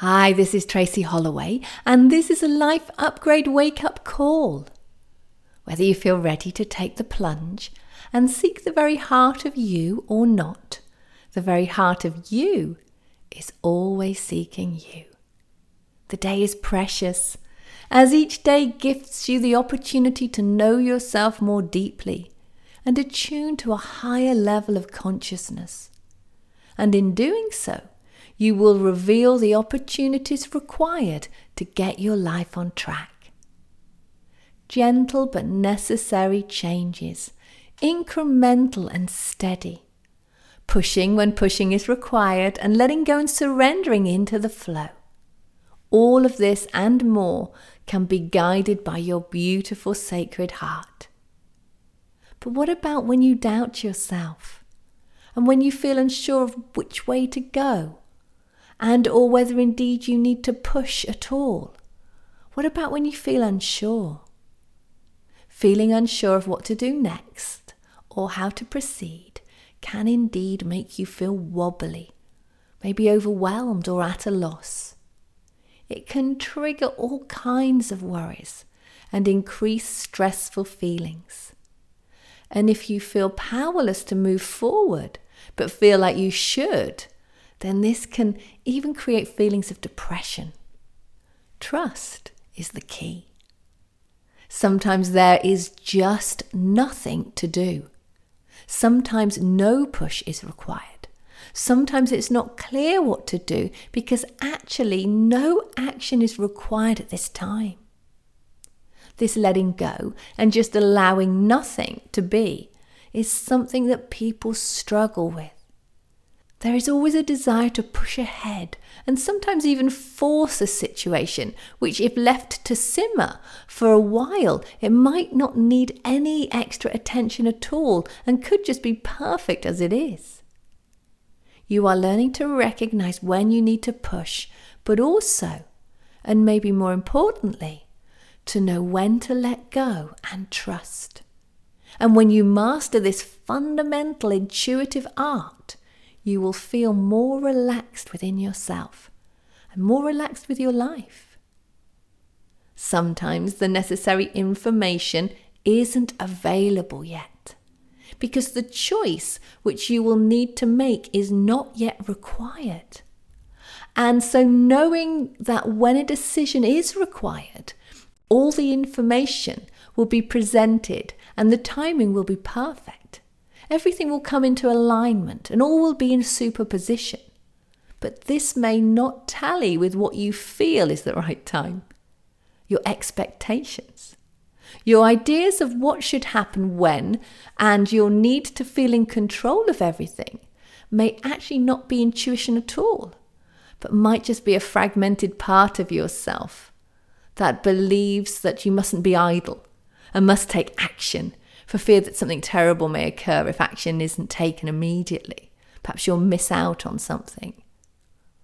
Hi, this is Tracy Holloway, and this is a Life Upgrade Wake Up Call. Whether you feel ready to take the plunge and seek the very heart of you or not, the very heart of you is always seeking you. The day is precious, as each day gifts you the opportunity to know yourself more deeply and attune to a higher level of consciousness. And in doing so, you will reveal the opportunities required to get your life on track. Gentle but necessary changes, incremental and steady. Pushing when pushing is required and letting go and surrendering into the flow. All of this and more can be guided by your beautiful sacred heart. But what about when you doubt yourself? And when you feel unsure of which way to go? And or whether indeed you need to push at all? What about when you feel unsure? Feeling unsure of what to do next or how to proceed can indeed make you feel wobbly, maybe overwhelmed or at a loss. It can trigger all kinds of worries and increase stressful feelings. And if you feel powerless to move forward, but feel like you should, then this can even create feelings of depression. Trust is the key. Sometimes there is just nothing to do. Sometimes no push is required. Sometimes it's not clear what to do because actually no action is required at this time. This letting go and just allowing nothing to be is something that people struggle with. There is always a desire to push ahead and sometimes even force a situation, which, if left to simmer for a while, it might not need any extra attention at all and could just be perfect as it is. You are learning to recognize when you need to push, but also, and maybe more importantly, to know when to let go and trust. And when you master this fundamental intuitive art, you will feel more relaxed within yourself and more relaxed with your life. Sometimes the necessary information isn't available yet because the choice which you will need to make is not yet required. And so, knowing that when a decision is required, all the information will be presented and the timing will be perfect. Everything will come into alignment and all will be in superposition. But this may not tally with what you feel is the right time, your expectations. Your ideas of what should happen when and your need to feel in control of everything may actually not be intuition at all, but might just be a fragmented part of yourself that believes that you mustn't be idle and must take action for fear that something terrible may occur if action isn't taken immediately. Perhaps you'll miss out on something.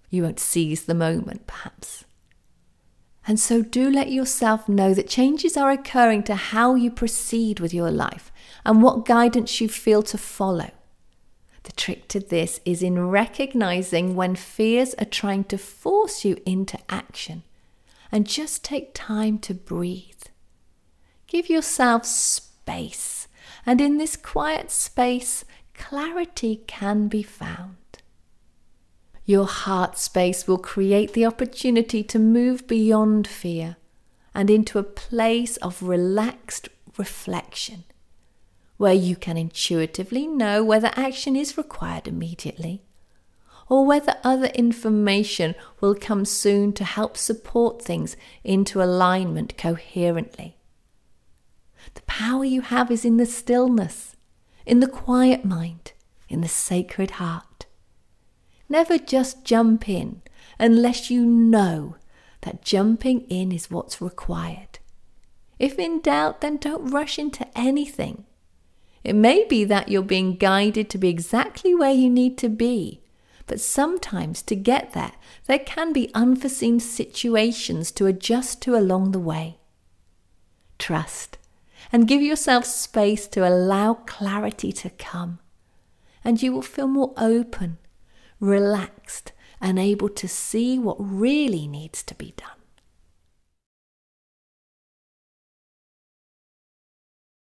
You won't seize the moment, perhaps. And so do let yourself know that changes are occurring to how you proceed with your life and what guidance you feel to follow. The trick to this is in recognizing when fears are trying to force you into action and just take time to breathe. Give yourself space, and in this quiet space, clarity can be found. Your heart space will create the opportunity to move beyond fear and into a place of relaxed reflection where you can intuitively know whether action is required immediately or whether other information will come soon to help support things into alignment coherently. Power you have is in the stillness, in the quiet mind, in the sacred heart. Never just jump in unless you know that jumping in is what's required. If in doubt, then don't rush into anything. It may be that you're being guided to be exactly where you need to be, but sometimes to get there, there can be unforeseen situations to adjust to along the way. Trust and give yourself space to allow clarity to come, and you will feel more open relaxed, and able to see what really needs to be